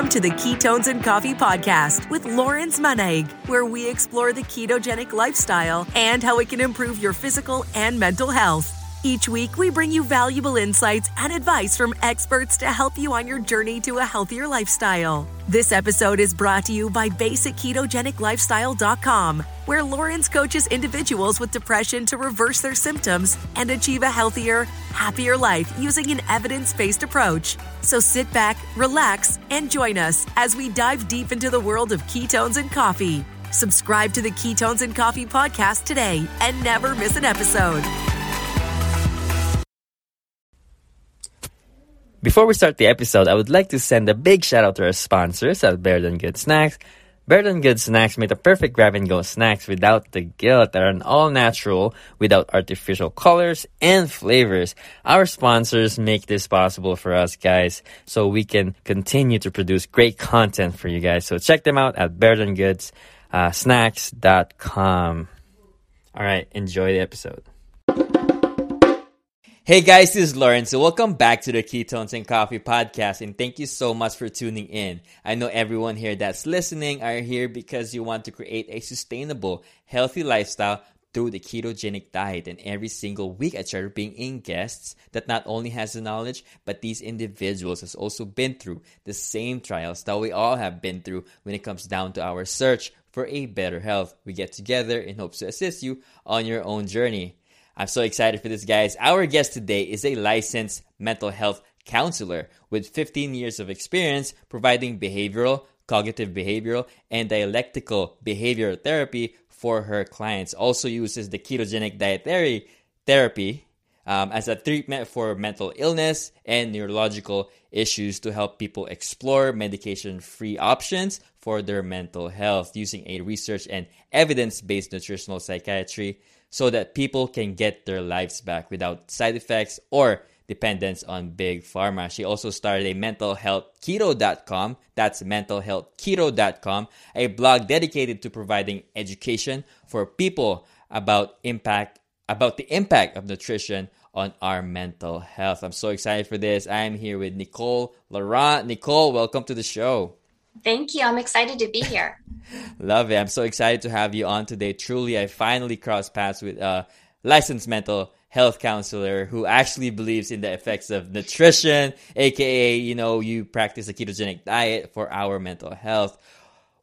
Welcome to the Ketones and Coffee Podcast with Lawrence Monaig, where we explore the ketogenic lifestyle and how it can improve your physical and mental health. Each week, we bring you valuable insights and advice from experts to help you on your journey to a healthier lifestyle. This episode is brought to you by BasicKetogenicLifestyle.com, where Lawrence coaches individuals with depression to reverse their symptoms and achieve a healthier, happier life using an evidence based approach. So sit back, relax, and join us as we dive deep into the world of ketones and coffee. Subscribe to the Ketones and Coffee podcast today and never miss an episode. Before we start the episode, I would like to send a big shout out to our sponsors at Better Than Good Snacks. Better Than Good Snacks make the perfect grab and go snacks without the guilt that are all natural without artificial colors and flavors. Our sponsors make this possible for us guys so we can continue to produce great content for you guys. So check them out at betterthangoodsnacks.com. Uh, all right, enjoy the episode. Hey guys, this is Lawrence. So welcome back to the Ketones and Coffee podcast and thank you so much for tuning in. I know everyone here that's listening are here because you want to create a sustainable, healthy lifestyle through the ketogenic diet. And every single week I try to bring in guests that not only has the knowledge, but these individuals has also been through the same trials that we all have been through when it comes down to our search for a better health. We get together in hopes to assist you on your own journey. I'm so excited for this, guys. Our guest today is a licensed mental health counselor with 15 years of experience providing behavioral, cognitive behavioral, and dialectical behavioral therapy for her clients. Also uses the ketogenic dietary therapy um, as a treatment for mental illness and neurological issues to help people explore medication free options for their mental health using a research and evidence based nutritional psychiatry so that people can get their lives back without side effects or dependence on big pharma. She also started a mental health keto.com. That's mentalhealthketo.com, a blog dedicated to providing education for people about impact about the impact of nutrition on our mental health. I'm so excited for this. I am here with Nicole Laurent. Nicole, welcome to the show. Thank you. I'm excited to be here. Love it. I'm so excited to have you on today. Truly, I finally crossed paths with a licensed mental health counselor who actually believes in the effects of nutrition, aka, you know, you practice a ketogenic diet for our mental health.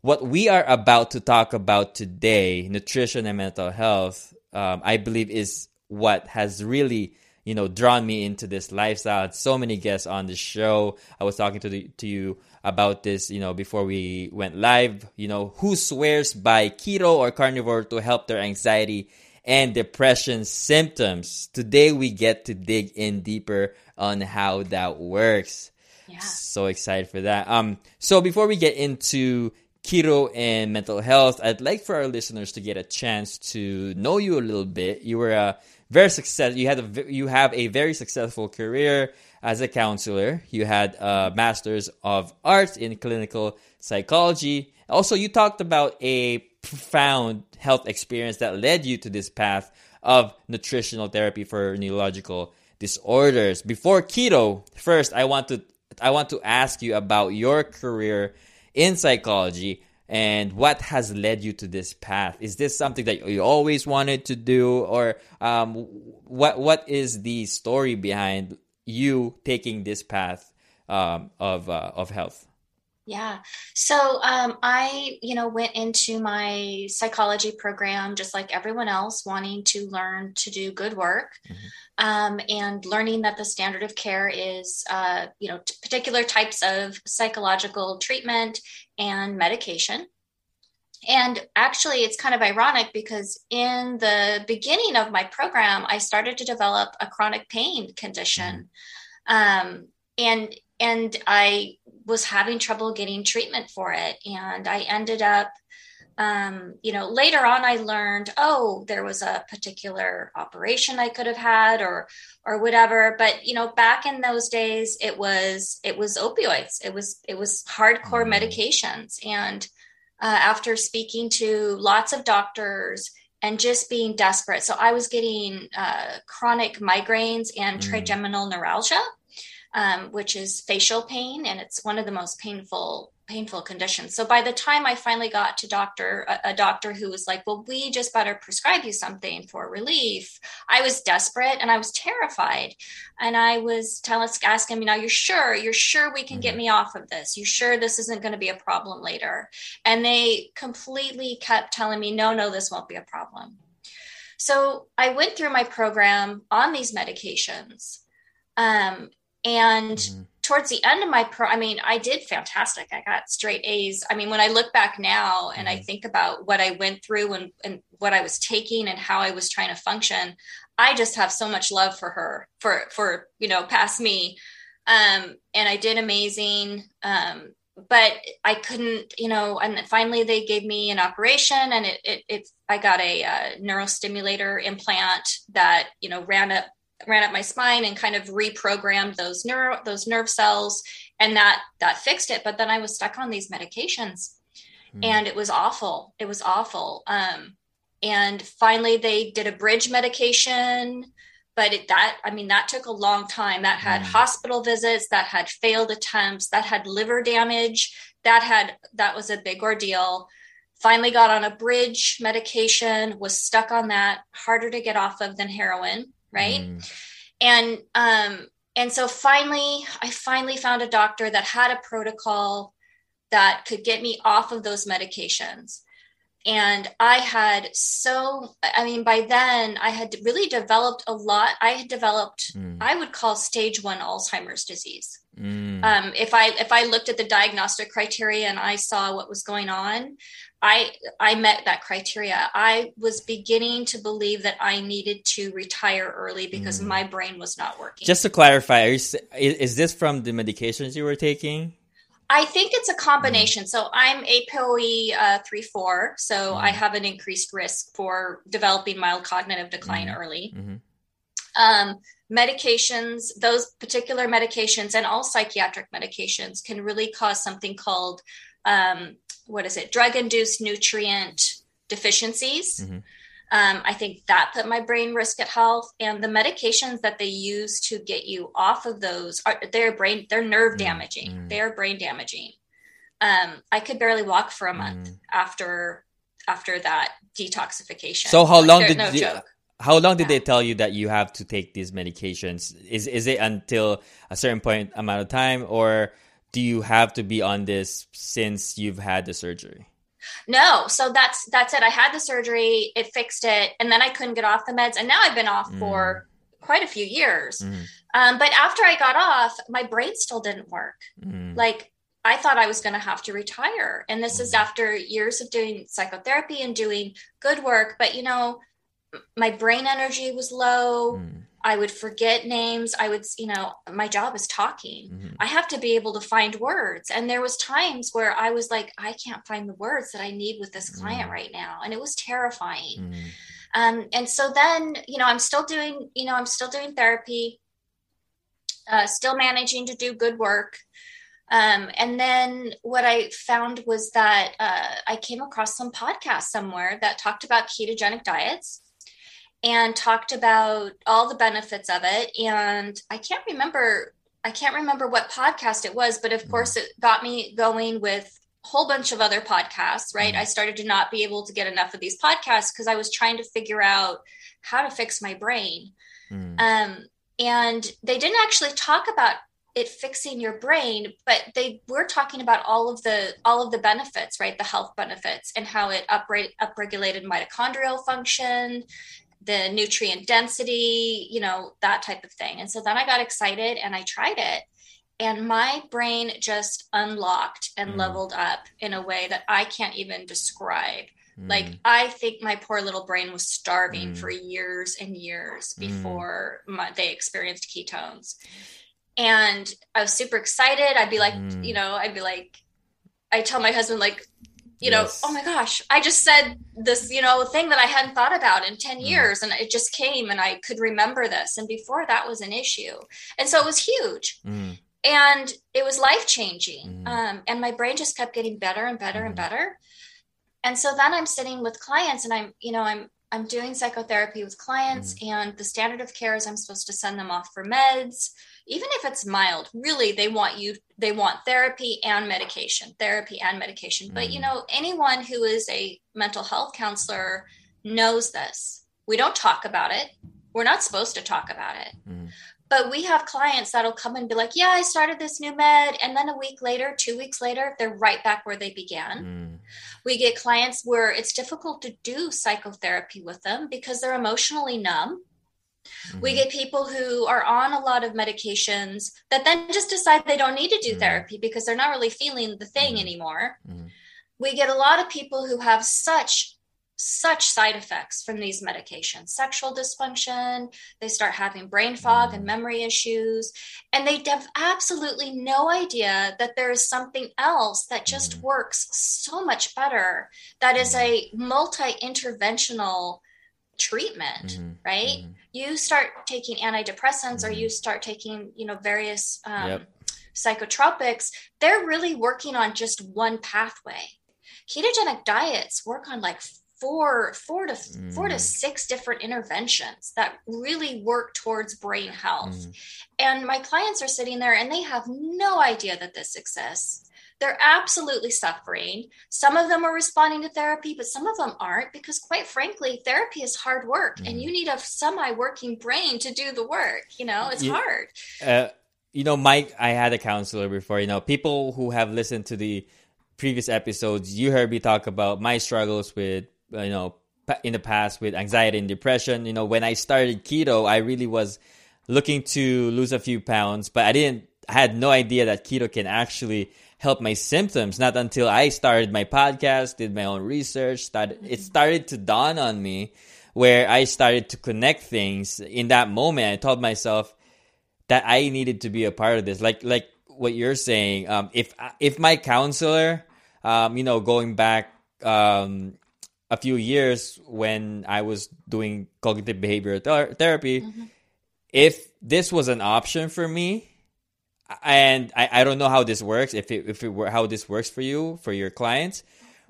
What we are about to talk about today, nutrition and mental health, um, I believe is what has really you know drawn me into this lifestyle. so many guests on the show. I was talking to the, to you about this, you know, before we went live. You know, who swears by keto or carnivore to help their anxiety and depression symptoms? Today we get to dig in deeper on how that works. Yeah. So excited for that. Um, so before we get into keto and mental health, I'd like for our listeners to get a chance to know you a little bit. You were a very success. You had a you have a very successful career as a counselor. You had a master's of arts in clinical psychology. Also, you talked about a profound health experience that led you to this path of nutritional therapy for neurological disorders. Before keto, first I want to I want to ask you about your career in psychology and what has led you to this path is this something that you always wanted to do or um, what what is the story behind you taking this path um, of uh, of health yeah. So um, I, you know, went into my psychology program just like everyone else, wanting to learn to do good work, mm-hmm. um, and learning that the standard of care is, uh, you know, t- particular types of psychological treatment and medication. And actually, it's kind of ironic because in the beginning of my program, I started to develop a chronic pain condition. Mm-hmm. Um, and and I was having trouble getting treatment for it. And I ended up, um, you know, later on I learned, oh, there was a particular operation I could have had or or whatever. But you know, back in those days it was it was opioids. It was it was hardcore mm. medications. And uh, after speaking to lots of doctors and just being desperate. So I was getting uh, chronic migraines and mm. trigeminal neuralgia um, which is facial pain, and it's one of the most painful painful conditions. So by the time I finally got to doctor a, a, doctor who was like, "Well, we just better prescribe you something for relief," I was desperate and I was terrified, and I was telling asking me, "Now you're sure? You're sure we can get mm-hmm. me off of this? You sure this isn't going to be a problem later?" And they completely kept telling me, "No, no, this won't be a problem." So I went through my program on these medications. Um, and mm-hmm. Towards the end of my pro, I mean, I did fantastic. I got straight A's. I mean, when I look back now and mm-hmm. I think about what I went through and, and what I was taking and how I was trying to function, I just have so much love for her, for, for, you know, past me. Um, and I did amazing. Um, but I couldn't, you know, and finally they gave me an operation and it, it, it I got a uh, neurostimulator implant that, you know, ran up, ran up my spine and kind of reprogrammed those neuro, those nerve cells and that, that fixed it. But then I was stuck on these medications mm. and it was awful. It was awful. Um, and finally they did a bridge medication but it, that i mean that took a long time that had mm. hospital visits that had failed attempts that had liver damage that had that was a big ordeal finally got on a bridge medication was stuck on that harder to get off of than heroin right mm. and um and so finally i finally found a doctor that had a protocol that could get me off of those medications and i had so i mean by then i had really developed a lot i had developed mm. i would call stage one alzheimer's disease mm. um, if i if i looked at the diagnostic criteria and i saw what was going on i i met that criteria i was beginning to believe that i needed to retire early because mm. my brain was not working just to clarify you, is this from the medications you were taking I think it's a combination. Mm. So I'm APOE uh, 3 4. So mm. I have an increased risk for developing mild cognitive decline mm. early. Mm-hmm. Um, medications, those particular medications, and all psychiatric medications can really cause something called um, what is it? Drug induced nutrient deficiencies. Mm-hmm. Um, I think that put my brain risk at health. And the medications that they use to get you off of those are they're brain they're nerve mm, damaging. Mm. They're brain damaging. Um, I could barely walk for a month mm. after after that detoxification. So how long did no you, how long did yeah. they tell you that you have to take these medications? Is is it until a certain point amount of time, or do you have to be on this since you've had the surgery? No, so that's that's it. I had the surgery, it fixed it, and then I couldn't get off the meds, and now I've been off mm. for quite a few years. Mm. Um, but after I got off, my brain still didn't work. Mm. Like I thought I was going to have to retire, and this is mm. after years of doing psychotherapy and doing good work. But you know, my brain energy was low. I would forget names. I would, you know, my job is talking. Mm-hmm. I have to be able to find words. And there was times where I was like, I can't find the words that I need with this client mm-hmm. right now. And it was terrifying. Mm-hmm. Um, and so then, you know, I'm still doing, you know, I'm still doing therapy, uh, still managing to do good work. Um, and then what I found was that uh, I came across some podcast somewhere that talked about ketogenic diets and talked about all the benefits of it. And I can't remember, I can't remember what podcast it was, but of mm-hmm. course it got me going with a whole bunch of other podcasts, right? Mm-hmm. I started to not be able to get enough of these podcasts because I was trying to figure out how to fix my brain. Mm-hmm. Um, and they didn't actually talk about it fixing your brain but they were talking about all of the all of the benefits right the health benefits and how it upregulated mitochondrial function the nutrient density, you know, that type of thing. And so then I got excited and I tried it. And my brain just unlocked and mm. leveled up in a way that I can't even describe. Mm. Like, I think my poor little brain was starving mm. for years and years mm. before my, they experienced ketones. And I was super excited. I'd be like, mm. you know, I'd be like, I tell my husband, like, you yes. know, oh my gosh, I just said this, you know, thing that I hadn't thought about in 10 mm. years and it just came and I could remember this. And before that was an issue. And so it was huge. Mm. And it was life changing. Mm. Um, and my brain just kept getting better and better and mm. better. And so then I'm sitting with clients and I'm, you know, I'm I'm doing psychotherapy with clients, mm-hmm. and the standard of care is I'm supposed to send them off for meds, even if it's mild. Really, they want you, they want therapy and medication, therapy and medication. Mm-hmm. But you mm. know, anyone who is a mental health counselor knows this. We don't talk about it. We're not supposed to talk about it. Mm-hmm. But we have clients that'll come and be like, Yeah, I started this new med. And then a week later, two weeks later, they're right back where they began. Mm. We get clients where it's difficult to do psychotherapy with them because they're emotionally numb. Mm-hmm. We get people who are on a lot of medications that then just decide they don't need to do mm-hmm. therapy because they're not really feeling the thing mm-hmm. anymore. Mm-hmm. We get a lot of people who have such such side effects from these medications sexual dysfunction they start having brain fog and mm. memory issues and they have absolutely no idea that there is something else that just mm. works so much better that is a multi-interventional treatment mm-hmm. right mm-hmm. You start taking antidepressants mm-hmm. or you start taking you know various um, yep. psychotropics they're really working on just one pathway ketogenic diets work on like four four to mm. four to mm. six different interventions that really work towards brain health mm. and my clients are sitting there and they have no idea that this exists they're absolutely suffering. Some of them are responding to therapy but some of them aren't because quite frankly therapy is hard work mm. and you need a semi working brain to do the work you know? It's you, hard. uh, you know mike i had a counselor before you know people who have listened to the previous episodes you heard me talk about my struggles with you know in the past with anxiety and depression. You know when i started keto i really was looking to lose a few pounds but i didn't I had no idea that keto can actually help my symptoms not until i started my podcast did my own research started it started to dawn on me where i started to connect things. In that moment i told myself that i needed to be a part of this. Like like what you're saying um, if if my counselor um, you know going back um, a few years when I was doing cognitive behavioral th- therapy, mm-hmm. if this was an option for me, and I, I don't know how this works, if it, if it were how this works for you, for your clients,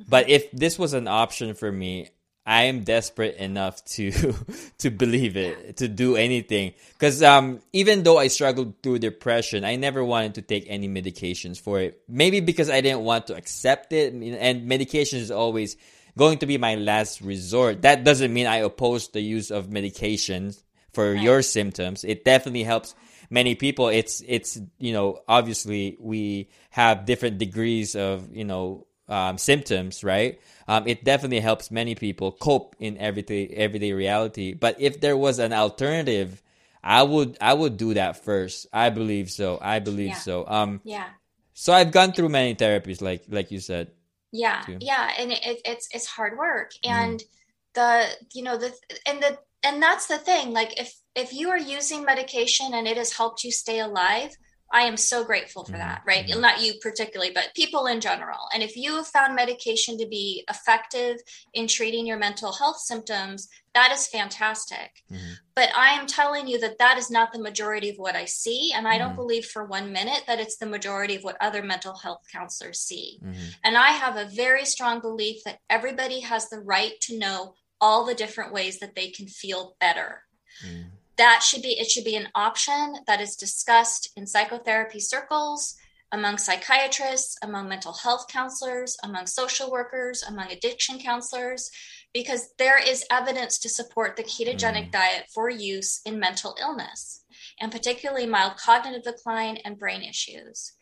but if this was an option for me, I am desperate enough to to believe it, to do anything. Because um, even though I struggled through depression, I never wanted to take any medications for it. Maybe because I didn't want to accept it, and medication is always going to be my last resort. That doesn't mean I oppose the use of medications for right. your symptoms. It definitely helps many people. It's it's you know obviously we have different degrees of you know um, symptoms, right? Um, it definitely helps many people cope in everyday everyday reality. But if there was an alternative, I would I would do that first. I believe so. I believe yeah. so. Um, yeah. So I've gone through many therapies, like like you said yeah too. yeah and it, it's it's hard work mm. and mm. the you know the and the and that's the thing like if if you are using medication and it has helped you stay alive i am so grateful for mm. that right mm. not you particularly but people in general and if you have found medication to be effective in treating your mental health symptoms that is fantastic. Mm-hmm. But I am telling you that that is not the majority of what I see. And I mm-hmm. don't believe for one minute that it's the majority of what other mental health counselors see. Mm-hmm. And I have a very strong belief that everybody has the right to know all the different ways that they can feel better. Mm. That should be, it should be an option that is discussed in psychotherapy circles among psychiatrists, among mental health counselors, among social workers, among addiction counselors because there is evidence to support the ketogenic mm. diet for use in mental illness and particularly mild cognitive decline and brain issues.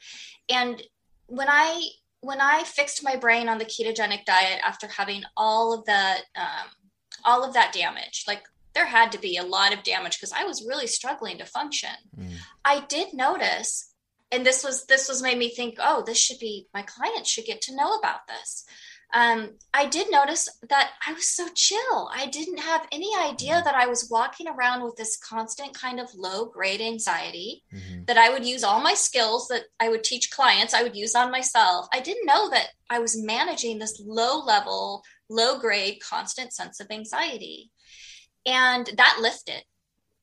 And when I when I fixed my brain on the ketogenic diet after having all of that um, all of that damage, like there had to be a lot of damage because I was really struggling to function. Mm. I did notice, and this was this was made me think, oh, this should be my clients should get to know about this um, I did notice that I was so chill. I didn't have any idea mm-hmm. that I was walking around with this constant kind of low grade anxiety mm-hmm. that I would use all my skills that I would teach clients, I would use on myself. I didn't know that I was managing this low level, low grade, constant sense of anxiety. And that lifted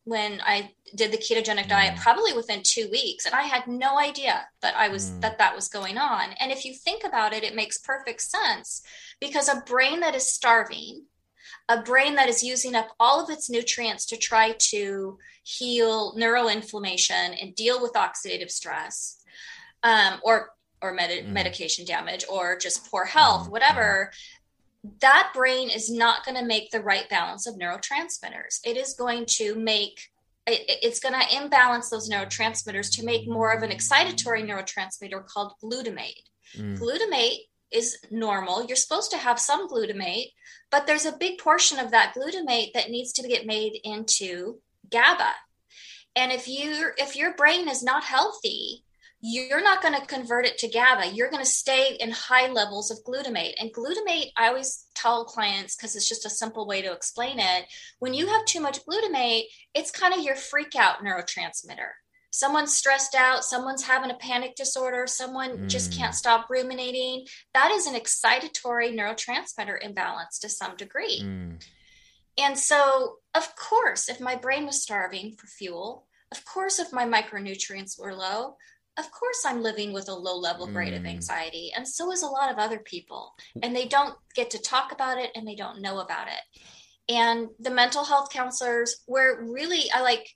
when I did the ketogenic diet, mm. probably within two weeks, and I had no idea that I was mm. that that was going on. And if you think about it, it makes perfect sense because a brain that is starving, a brain that is using up all of its nutrients to try to heal neuroinflammation and deal with oxidative stress um, or or med- mm. medication damage or just poor health, mm. whatever, that brain is not going to make the right balance of neurotransmitters. It is going to make it's going to imbalance those neurotransmitters to make more of an excitatory neurotransmitter called glutamate. Mm. Glutamate is normal. You're supposed to have some glutamate, but there's a big portion of that glutamate that needs to get made into GABA. And if you if your brain is not healthy, you're not going to convert it to GABA. You're going to stay in high levels of glutamate. And glutamate, I always tell clients, because it's just a simple way to explain it, when you have too much glutamate, it's kind of your freak out neurotransmitter. Someone's stressed out, someone's having a panic disorder, someone mm. just can't stop ruminating. That is an excitatory neurotransmitter imbalance to some degree. Mm. And so, of course, if my brain was starving for fuel, of course, if my micronutrients were low, of course I'm living with a low level grade mm. of anxiety, and so is a lot of other people. And they don't get to talk about it and they don't know about it. And the mental health counselors, we're really, I like,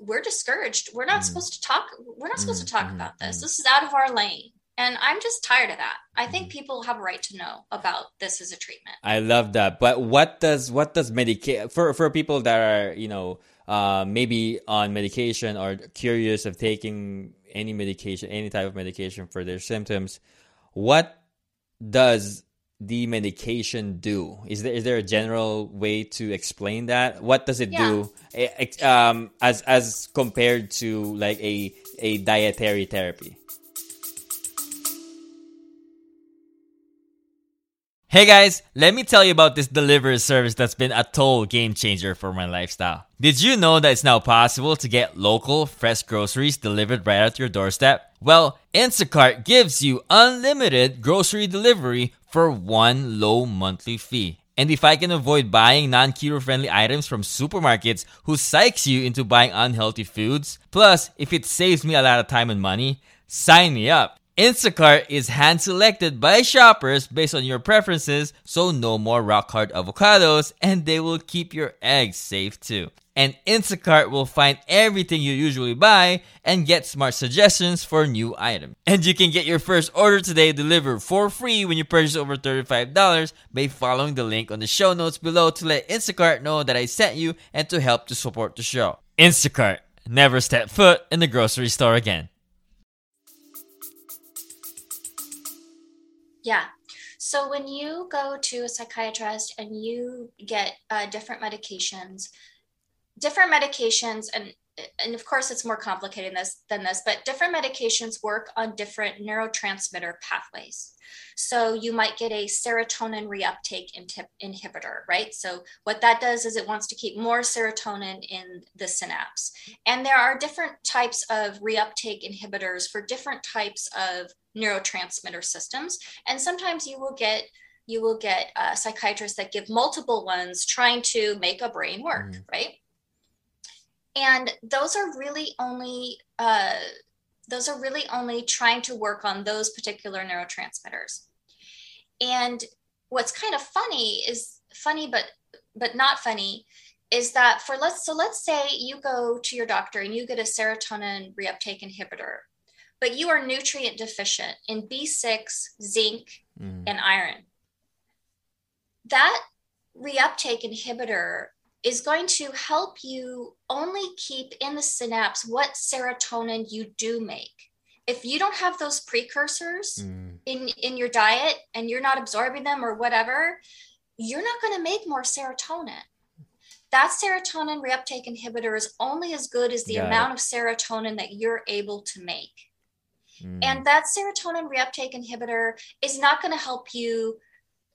we're discouraged. We're not mm. supposed to talk. We're not supposed to talk mm, about this. Mm. This is out of our lane. And I'm just tired of that. I think mm. people have a right to know about this as a treatment. I love that. But what does what does Medicaid for for people that are you know uh, maybe on medication or curious of taking any medication, any type of medication for their symptoms, what does the medication do? Is there is there a general way to explain that? What does it yeah. do eh, um, as as compared to like a a dietary therapy? Hey guys, let me tell you about this delivery service that's been a total game changer for my lifestyle. Did you know that it's now possible to get local, fresh groceries delivered right at your doorstep? Well, Instacart gives you unlimited grocery delivery for one low monthly fee. And if I can avoid buying non keto friendly items from supermarkets who psychs you into buying unhealthy foods, plus if it saves me a lot of time and money, sign me up. Instacart is hand selected by shoppers based on your preferences, so no more rock hard avocados, and they will keep your eggs safe too. And Instacart will find everything you usually buy and get smart suggestions for new items. And you can get your first order today delivered for free when you purchase over $35 by following the link on the show notes below to let Instacart know that I sent you and to help to support the show. Instacart, never step foot in the grocery store again. Yeah. So when you go to a psychiatrist and you get uh, different medications, different medications, and and of course it's more complicated than this, than this, but different medications work on different neurotransmitter pathways. So you might get a serotonin reuptake inhibitor, right? So what that does is it wants to keep more serotonin in the synapse. And there are different types of reuptake inhibitors for different types of neurotransmitter systems. And sometimes you will get you will get uh, psychiatrists that give multiple ones trying to make a brain work, mm. right? And those are really only uh, those are really only trying to work on those particular neurotransmitters. And what's kind of funny is funny, but but not funny is that for let's so let's say you go to your doctor and you get a serotonin reuptake inhibitor but you are nutrient deficient in B6, zinc, mm. and iron. That reuptake inhibitor is going to help you only keep in the synapse what serotonin you do make. If you don't have those precursors mm. in, in your diet and you're not absorbing them or whatever, you're not going to make more serotonin. That serotonin reuptake inhibitor is only as good as the Got amount it. of serotonin that you're able to make. Mm. And that serotonin reuptake inhibitor is not going to help you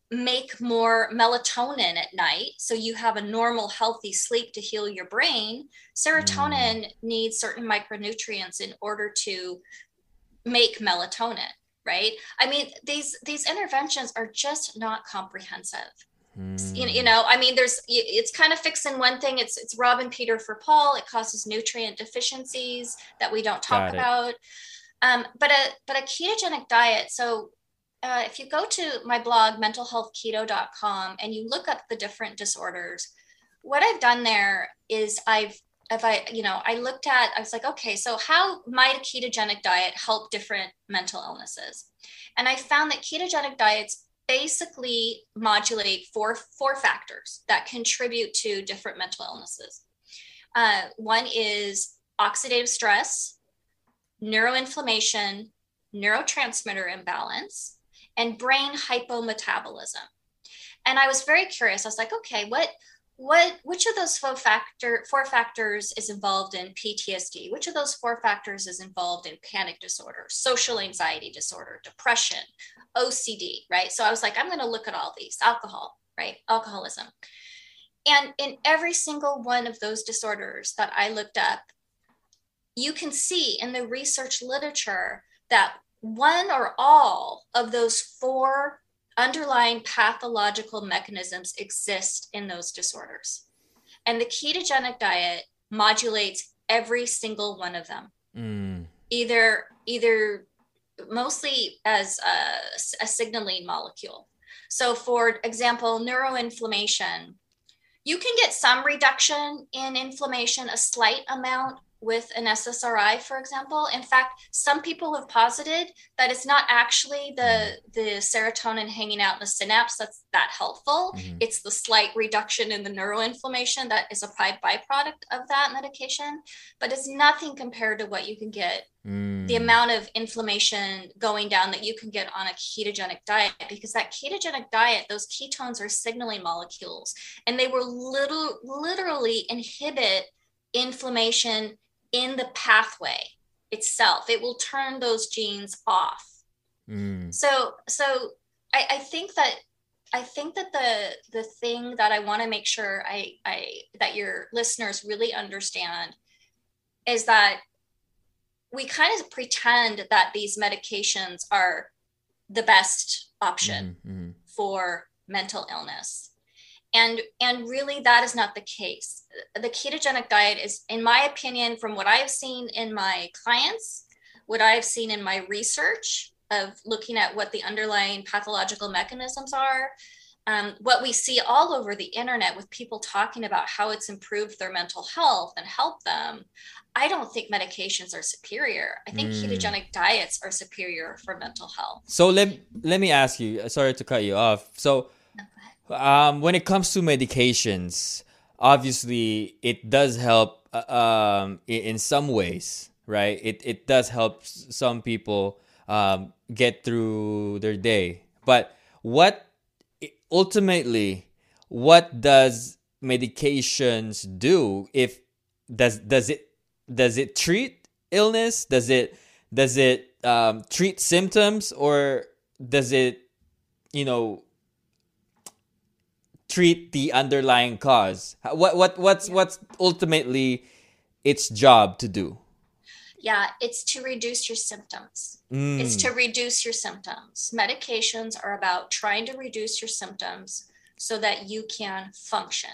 make more melatonin at night so you have a normal healthy sleep to heal your brain serotonin mm. needs certain micronutrients in order to make melatonin right i mean these these interventions are just not comprehensive mm. you, you know i mean there's it's kind of fixing one thing it's it's robbing peter for paul it causes nutrient deficiencies that we don't talk about um, but a but a ketogenic diet. So uh, if you go to my blog, mentalhealthketo.com, and you look up the different disorders, what I've done there is I've if I, you know, I looked at, I was like, okay, so how might a ketogenic diet help different mental illnesses? And I found that ketogenic diets basically modulate four four factors that contribute to different mental illnesses. Uh, one is oxidative stress, neuroinflammation, neurotransmitter imbalance, and brain hypometabolism. And I was very curious. I was like, okay, what what which of those four factor four factors is involved in PTSD? Which of those four factors is involved in panic disorder, social anxiety disorder, depression, OCD, right? So I was like, I'm going to look at all these, alcohol, right? Alcoholism. And in every single one of those disorders that I looked up, you can see in the research literature that one or all of those four underlying pathological mechanisms exist in those disorders. And the ketogenic diet modulates every single one of them. Mm. Either either mostly as a, a signaling molecule. So for example, neuroinflammation, you can get some reduction in inflammation, a slight amount, with an SSRI, for example. In fact, some people have posited that it's not actually the the serotonin hanging out in the synapse that's that helpful. Mm-hmm. It's the slight reduction in the neuroinflammation that is a byproduct of that medication, but it's nothing compared to what you can get. Mm. The amount of inflammation going down that you can get on a ketogenic diet, because that ketogenic diet, those ketones are signaling molecules, and they will little literally inhibit inflammation in the pathway itself. It will turn those genes off. Mm. So, so I, I think that I think that the the thing that I want to make sure I, I that your listeners really understand is that we kind of pretend that these medications are the best option mm-hmm. for mental illness and and really that is not the case. The ketogenic diet is in my opinion from what i've seen in my clients what i've seen in my research of looking at what the underlying pathological mechanisms are um, what we see all over the internet with people talking about how it's improved their mental health and helped them i don't think medications are superior. I think mm. ketogenic diets are superior for mental health. So let, let me ask you sorry to cut you off. So um, when it comes to medications, obviously it does help uh, um, in, some ways, right? It, it does help some people um, get through their day. But what ultimately, what does medications do if does does it does it treat illness does it does it um, treat symptoms or does it you know treat the underlying cause? What what what's what's ultimately its job to do? Yeah, it's to reduce your symptoms. Mm. It's to reduce your symptoms. Medications are about trying to reduce your symptoms so that you can function.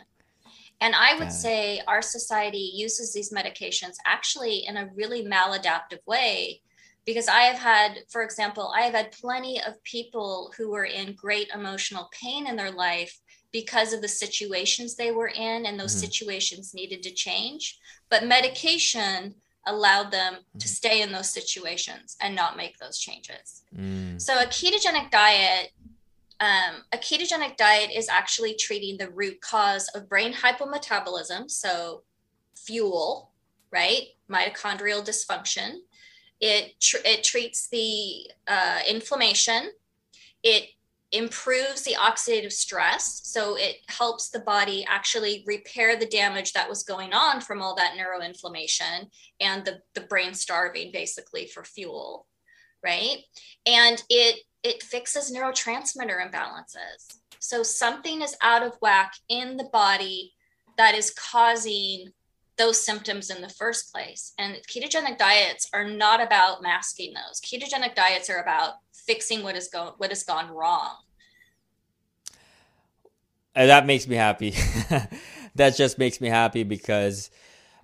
And I would say our society uses these medications actually in a really maladaptive way because I have had, for example, I have had plenty of people who were in great emotional pain in their life because of the situations they were in and those mm-hmm. situations needed to change but medication allowed them mm-hmm. to stay in those situations and not make those changes mm. so a ketogenic diet um, a ketogenic diet is actually treating the root cause of brain hypometabolism so fuel right mitochondrial dysfunction it tr- it treats the uh, inflammation it improves the oxidative stress. So it helps the body actually repair the damage that was going on from all that neuroinflammation and the, the brain starving basically for fuel. Right. And it it fixes neurotransmitter imbalances. So something is out of whack in the body that is causing those symptoms in the first place. And ketogenic diets are not about masking those. Ketogenic diets are about fixing what has gone what has gone wrong. And that makes me happy. that just makes me happy because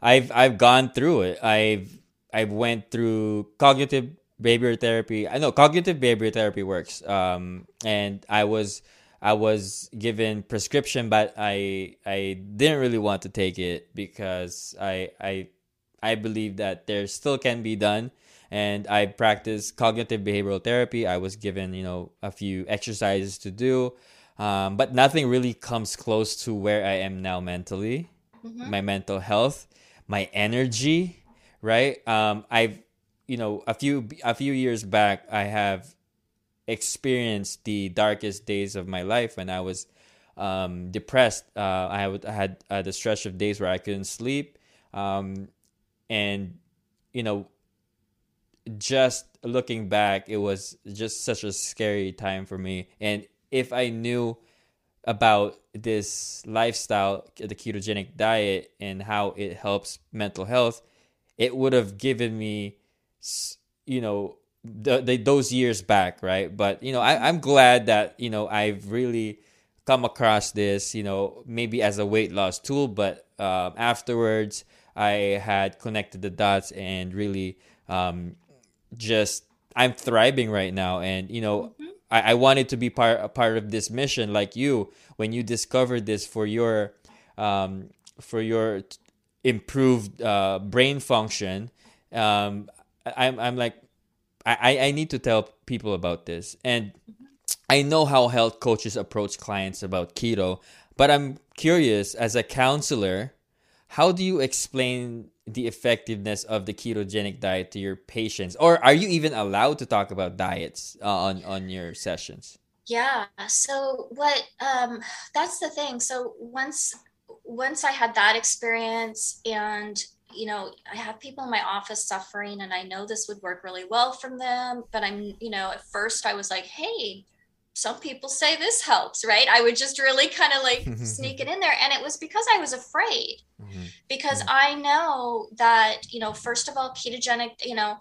I've I've gone through it. I've I've went through cognitive behavior therapy. I know cognitive behavior therapy works. Um, and I was I was given prescription, but I I didn't really want to take it because I I I believe that there still can be done. And I practiced cognitive behavioral therapy. I was given you know a few exercises to do, um, but nothing really comes close to where I am now mentally, mm-hmm. my mental health, my energy. Right. Um, I've you know a few a few years back I have experienced the darkest days of my life when I was um, depressed. Uh, I, had uh, the stretch of days where I couldn't sleep, um, and you know, just looking back, it was just such a scary time for me. And if I knew about this lifestyle, the ketogenic diet, and how it helps mental health, it would have given me, you know, the, the, those years back, right? But you know, I, I'm glad that you know I've really come across this, you know, maybe as a weight loss tool, but um, afterwards I had connected the dots and really um, just I'm thriving right now, and you know. Mm-hmm. I, I wanted to be part a part of this mission, like you, when you discovered this for your um, for your improved uh, brain function. Um, I'm I'm like I, I need to tell people about this. And I know how health coaches approach clients about keto, but I'm curious as a counselor, how do you explain the effectiveness of the ketogenic diet to your patients? Or are you even allowed to talk about diets uh, on, on your sessions? Yeah. So what um that's the thing. So once once I had that experience and you know, I have people in my office suffering and I know this would work really well from them. But I'm, you know, at first I was like, hey, some people say this helps, right? I would just really kind of like sneak it in there. And it was because I was afraid, mm-hmm. because mm-hmm. I know that, you know, first of all, ketogenic, you know,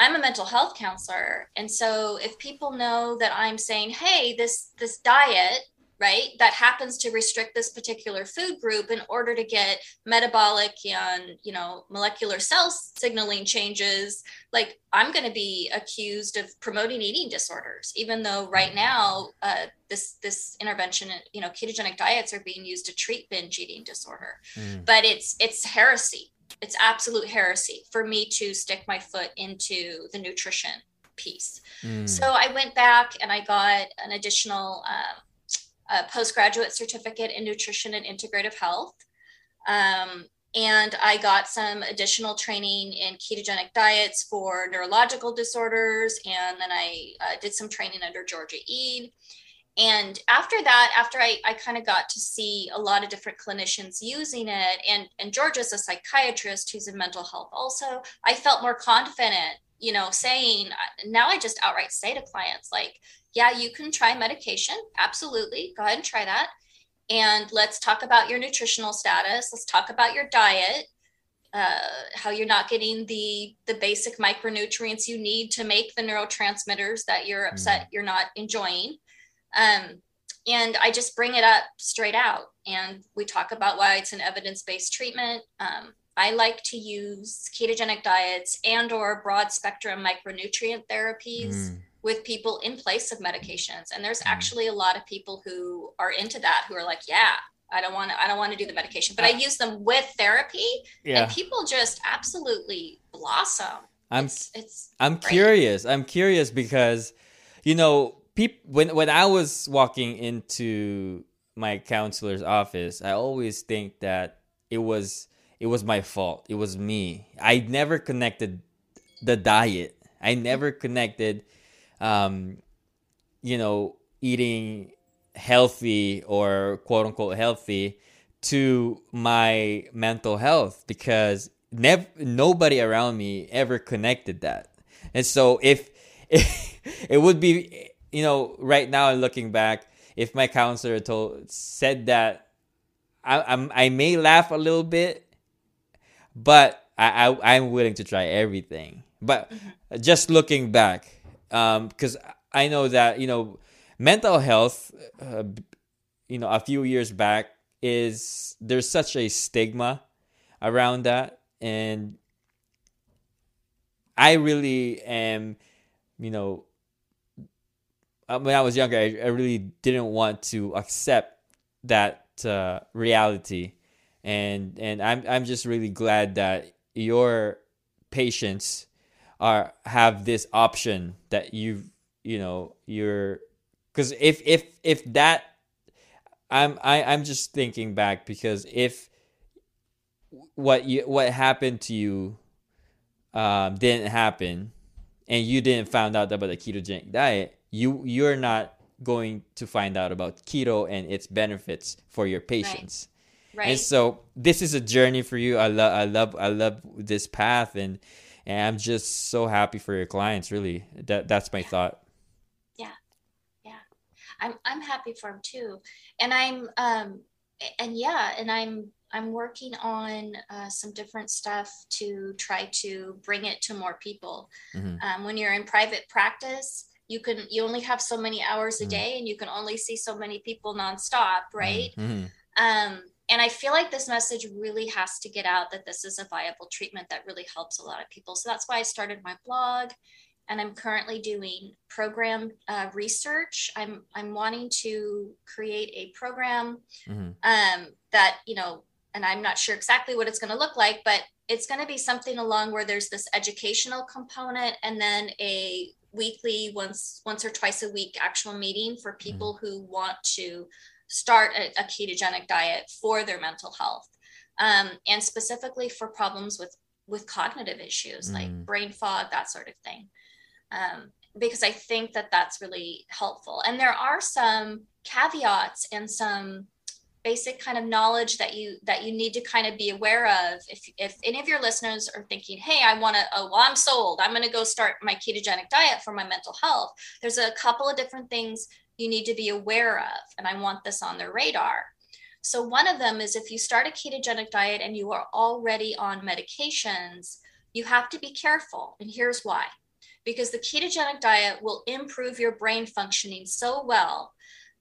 I'm a mental health counselor. And so if people know that I'm saying, hey, this this diet right that happens to restrict this particular food group in order to get metabolic and you know molecular cell signaling changes like i'm going to be accused of promoting eating disorders even though right now uh, this this intervention you know ketogenic diets are being used to treat binge eating disorder mm. but it's it's heresy it's absolute heresy for me to stick my foot into the nutrition piece mm. so i went back and i got an additional um, a postgraduate certificate in nutrition and integrative health. Um, and I got some additional training in ketogenic diets for neurological disorders. And then I uh, did some training under Georgia Ede. And after that, after I, I kind of got to see a lot of different clinicians using it, and, and Georgia's a psychiatrist who's in mental health also, I felt more confident, you know, saying, now I just outright say to clients, like, yeah, you can try medication. Absolutely. Go ahead and try that. And let's talk about your nutritional status. Let's talk about your diet. Uh, how you're not getting the the basic micronutrients you need to make the neurotransmitters that you're upset mm. you're not enjoying um, and i just bring it up straight out and we talk about why it's an evidence-based treatment um, i like to use ketogenic diets and or broad spectrum micronutrient therapies mm with people in place of medications and there's mm. actually a lot of people who are into that who are like yeah i don't want to i don't want to do the medication but i use them with therapy yeah. and people just absolutely blossom i'm it's, it's i'm great. curious i'm curious because you know people when when i was walking into my counselor's office i always think that it was it was my fault. It was me. I never connected the diet. I never connected um, you know, eating healthy or quote unquote healthy to my mental health because never nobody around me ever connected that. And so if, if it would be you know right now looking back if my counselor told said that I I'm, I may laugh a little bit but I, I I'm willing to try everything. But mm-hmm. just looking back, um, because um, I know that you know mental health, uh, you know, a few years back is there's such a stigma around that, and I really am, you know, uh, when I was younger, I, I really didn't want to accept that uh, reality, and and I'm I'm just really glad that your patients are have this option that you you know you're because if if if that I'm I, I'm just thinking back because if what you what happened to you um, didn't happen and you didn't find out about the ketogenic diet, you you're not going to find out about keto and its benefits for your patients. Right. Right. And so this is a journey for you. I love I love I love this path and and I'm just so happy for your clients really. That that's my thought. Yeah. Yeah. I'm I'm happy for them too. And I'm um and yeah, and I'm I'm working on uh, some different stuff to try to bring it to more people. Mm-hmm. Um, when you're in private practice, you can you only have so many hours a mm-hmm. day, and you can only see so many people nonstop, right? Mm-hmm. Um, and I feel like this message really has to get out that this is a viable treatment that really helps a lot of people. So that's why I started my blog and I'm currently doing program uh, research. I'm I'm wanting to create a program mm-hmm. um, that you know and I'm not sure exactly what it's going to look like, but it's going to be something along where there's this educational component and then a weekly once once or twice a week actual meeting for mm-hmm. people mm-hmm. who want to start a, a, ketogenic diet for their mental health um, and specifically for problems with with cognitive issues mm. like brain fog that sort of thing. Um, because i think that that's really helpful. And there are some caveats and some basic kind of knowledge that you that you need to kind of be aware of if if any of your listeners are thinking hey i want to oh well i'm sold. I'm going to go start my ketogenic diet for my mental health. There's a couple of different things you need to be aware of and i want this on their radar so one of them is if you start a ketogenic diet and you are already on medications you have to be careful and here's why because the ketogenic diet will improve your brain functioning so well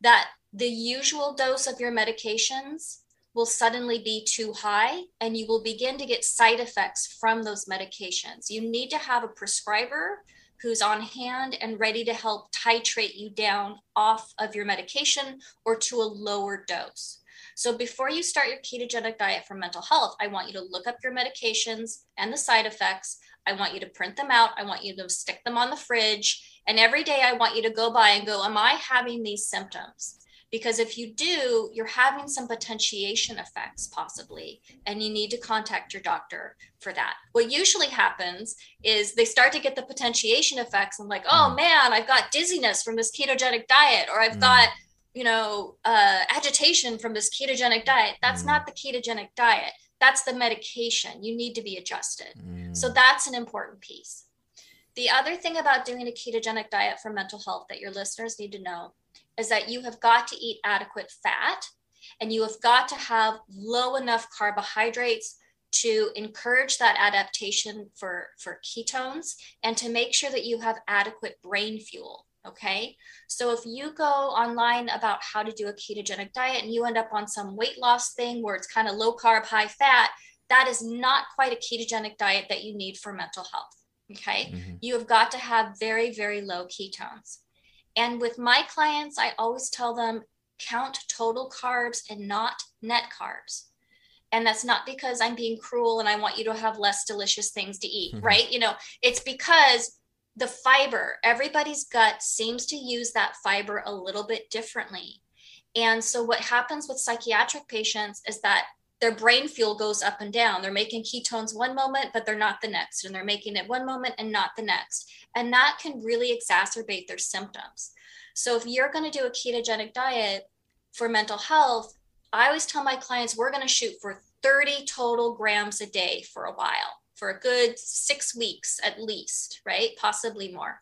that the usual dose of your medications will suddenly be too high and you will begin to get side effects from those medications. You need to have a prescriber who's on hand and ready to help titrate you down off of your medication or to a lower dose. So before you start your ketogenic diet for mental health, I want you to look up your medications and the side effects. I want you to print them out. I want you to stick them on the fridge. And every day I want you to go by and go, Am I having these symptoms? Because if you do, you're having some potentiation effects possibly, and you need to contact your doctor for that. What usually happens is they start to get the potentiation effects and, like, oh mm. man, I've got dizziness from this ketogenic diet, or I've mm. got, you know, uh, agitation from this ketogenic diet. That's mm. not the ketogenic diet. That's the medication. You need to be adjusted. So mm. that's an important piece. The other thing about doing a ketogenic diet for mental health that your listeners need to know is that you have got to eat adequate fat and you have got to have low enough carbohydrates to encourage that adaptation for, for ketones and to make sure that you have adequate brain fuel. Okay. So if you go online about how to do a ketogenic diet and you end up on some weight loss thing where it's kind of low carb, high fat, that is not quite a ketogenic diet that you need for mental health. Okay. Mm-hmm. You have got to have very, very low ketones. And with my clients, I always tell them count total carbs and not net carbs. And that's not because I'm being cruel and I want you to have less delicious things to eat, mm-hmm. right? You know, it's because the fiber, everybody's gut seems to use that fiber a little bit differently. And so, what happens with psychiatric patients is that their brain fuel goes up and down. They're making ketones one moment, but they're not the next. And they're making it one moment and not the next. And that can really exacerbate their symptoms. So if you're going to do a ketogenic diet for mental health, I always tell my clients we're going to shoot for 30 total grams a day for a while, for a good six weeks at least, right? Possibly more.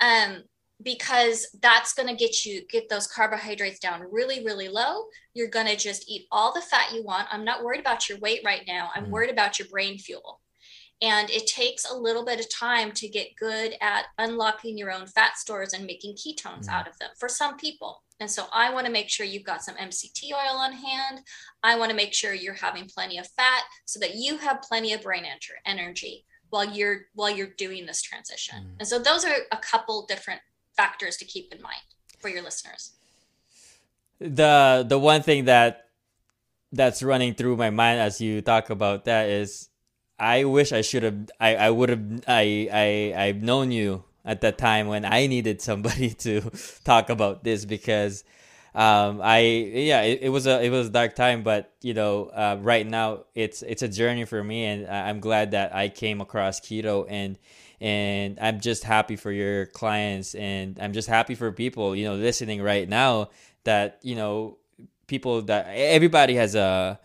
Um, because that's going to get you get those carbohydrates down really really low you're going to just eat all the fat you want i'm not worried about your weight right now i'm mm. worried about your brain fuel and it takes a little bit of time to get good at unlocking your own fat stores and making ketones mm. out of them for some people and so i want to make sure you've got some mct oil on hand i want to make sure you're having plenty of fat so that you have plenty of brain energy while you're while you're doing this transition. Mm. And so those are a couple different factors to keep in mind for your listeners. The the one thing that that's running through my mind as you talk about that is I wish I should have I, I would have I I I've known you at that time when I needed somebody to talk about this because um, I yeah, it, it, was a it was a dark time, but you know, uh, right now it's it's a journey for me, and I'm glad that I came across keto, and and I'm just happy for your clients, and I'm just happy for people you know listening right now that you know people that everybody has a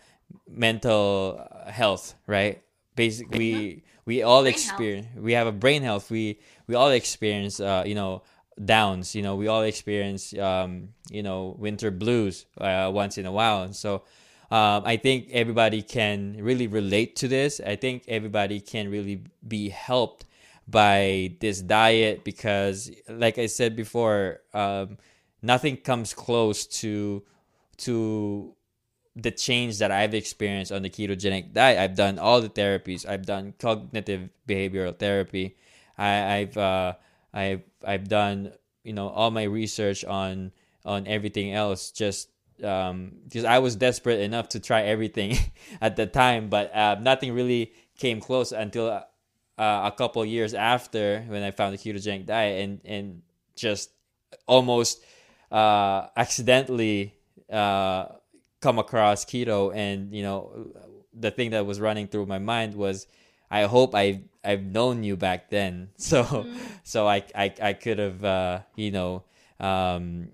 mental health, right? Basically, we we all experience we have a brain health. We we all experience uh, you know downs. You know, we all experience, um, you know, winter blues uh, once in a while. And so um, I think everybody can really relate to this. I think everybody can really be helped by this diet because, like I said before, um, nothing comes close to to the change that I've experienced on the ketogenic diet. I've done all the therapies. I've done cognitive behavioral therapy. I, I've uh, I've I've done you know all my research on on everything else just um because I was desperate enough to try everything at the time, but uh, nothing really came close until uh, a couple years after when I found the ketogenic diet and and just almost uh, accidentally uh, come across keto and you know the thing that was running through my mind was I hope I I've known you back then, so mm-hmm. so I I, I could have uh, you know um,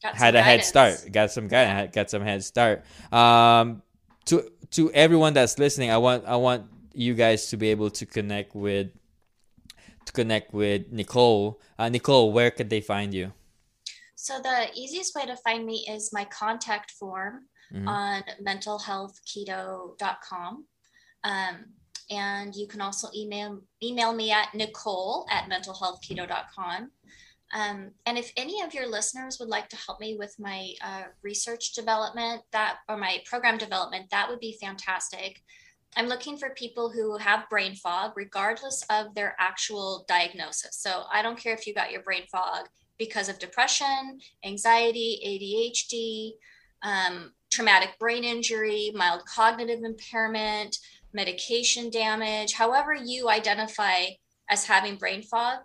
had a head start, got some guidance, got some head start. Um, to to everyone that's listening, I want I want you guys to be able to connect with to connect with Nicole. Uh, Nicole, where could they find you? So the easiest way to find me is my contact form mm-hmm. on mentalhealthketo.com. Um, and you can also email email me at nicole at mentalhealthketo.com. Um, and if any of your listeners would like to help me with my uh, research development that or my program development, that would be fantastic. I'm looking for people who have brain fog, regardless of their actual diagnosis. So I don't care if you got your brain fog because of depression, anxiety, ADHD, um, traumatic brain injury, mild cognitive impairment, medication damage, however you identify as having brain fog,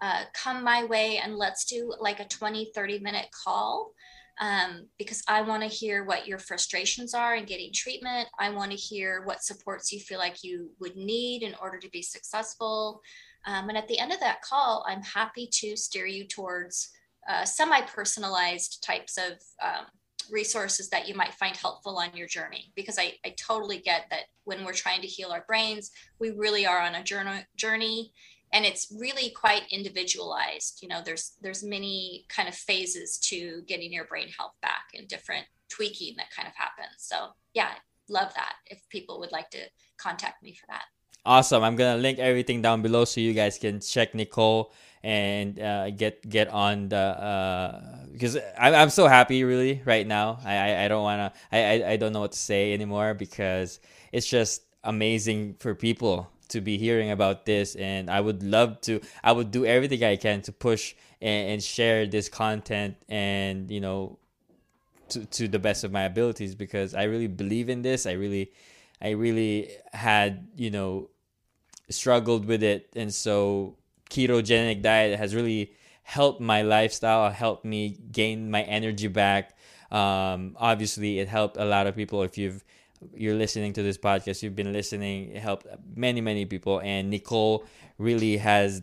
uh, come my way and let's do like a 20, 30 minute call um, because I want to hear what your frustrations are in getting treatment. I want to hear what supports you feel like you would need in order to be successful. Um, and at the end of that call, I'm happy to steer you towards uh, semi personalized types of um, resources that you might find helpful on your journey because I, I totally get that when we're trying to heal our brains we really are on a journey journey and it's really quite individualized. You know there's there's many kind of phases to getting your brain health back and different tweaking that kind of happens. So yeah love that if people would like to contact me for that. Awesome. I'm gonna link everything down below so you guys can check nicole and uh, get get on the uh, because I'm, I'm so happy really right now. I I, I don't wanna I, I I don't know what to say anymore because it's just amazing for people to be hearing about this and I would love to I would do everything I can to push and, and share this content and you know to to the best of my abilities because I really believe in this. I really I really had, you know, struggled with it and so ketogenic diet has really helped my lifestyle, helped me gain my energy back. Um, obviously, it helped a lot of people. If you've you're listening to this podcast, you've been listening. It helped many many people, and Nicole really has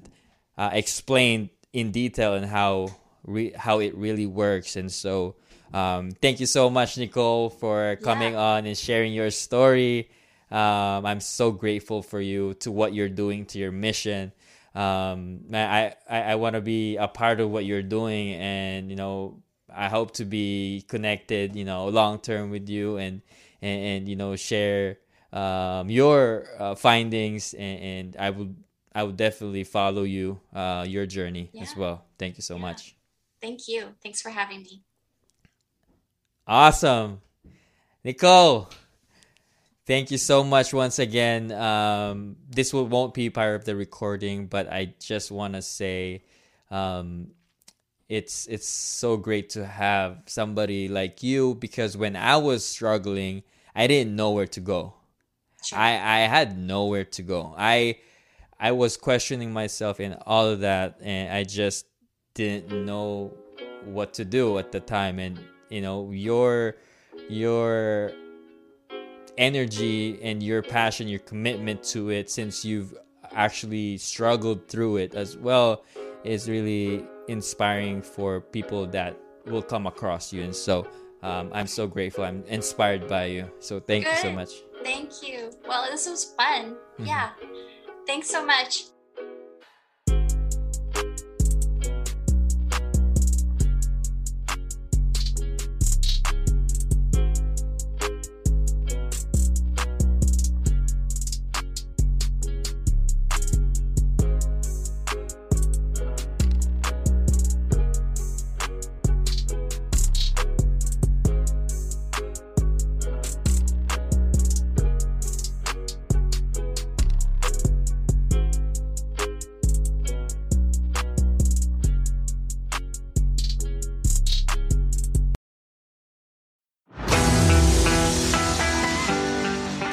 uh, explained in detail and how re- how it really works. And so, um, thank you so much, Nicole, for coming yeah. on and sharing your story. Um, I'm so grateful for you to what you're doing to your mission um, I I, I want to be a part of what you're doing, and you know, I hope to be connected, you know, long term with you, and, and and, you know, share um, your uh, findings, and, and, I would I would definitely follow you, uh, your journey yeah. as well. Thank you so yeah. much. Thank you. Thanks for having me. Awesome, Nicole. thank you so much once again. Um, this will, won't be part of the recording, but I just want to say um, it's it's so great to have somebody like you because when I was struggling, I didn't know where to go. Sure. I I had nowhere to go. I I was questioning myself and all of that, and I just didn't know what to do at the time. And you know, your your energy and your passion, your commitment to it, since you've actually struggled through it as well, is really inspiring for people that will come across you. And so um, I'm so grateful. I'm inspired by you. So thank Good. you so much. Thank you. Well, this was fun. Mm-hmm. Yeah. Thanks so much.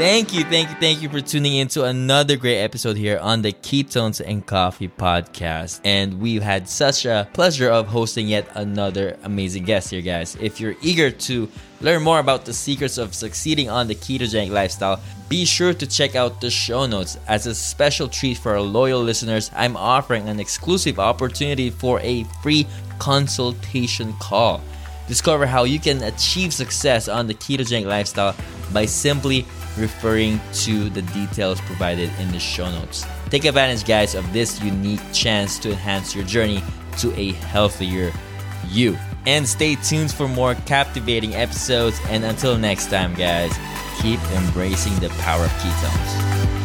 Thank you, thank you, thank you for tuning in to another great episode here on the Ketones and Coffee podcast. And we've had such a pleasure of hosting yet another amazing guest here, guys. If you're eager to learn more about the secrets of succeeding on the ketogenic lifestyle, be sure to check out the show notes. As a special treat for our loyal listeners, I'm offering an exclusive opportunity for a free consultation call. Discover how you can achieve success on the ketogenic lifestyle by simply referring to the details provided in the show notes. Take advantage, guys, of this unique chance to enhance your journey to a healthier you. And stay tuned for more captivating episodes. And until next time, guys, keep embracing the power of ketones.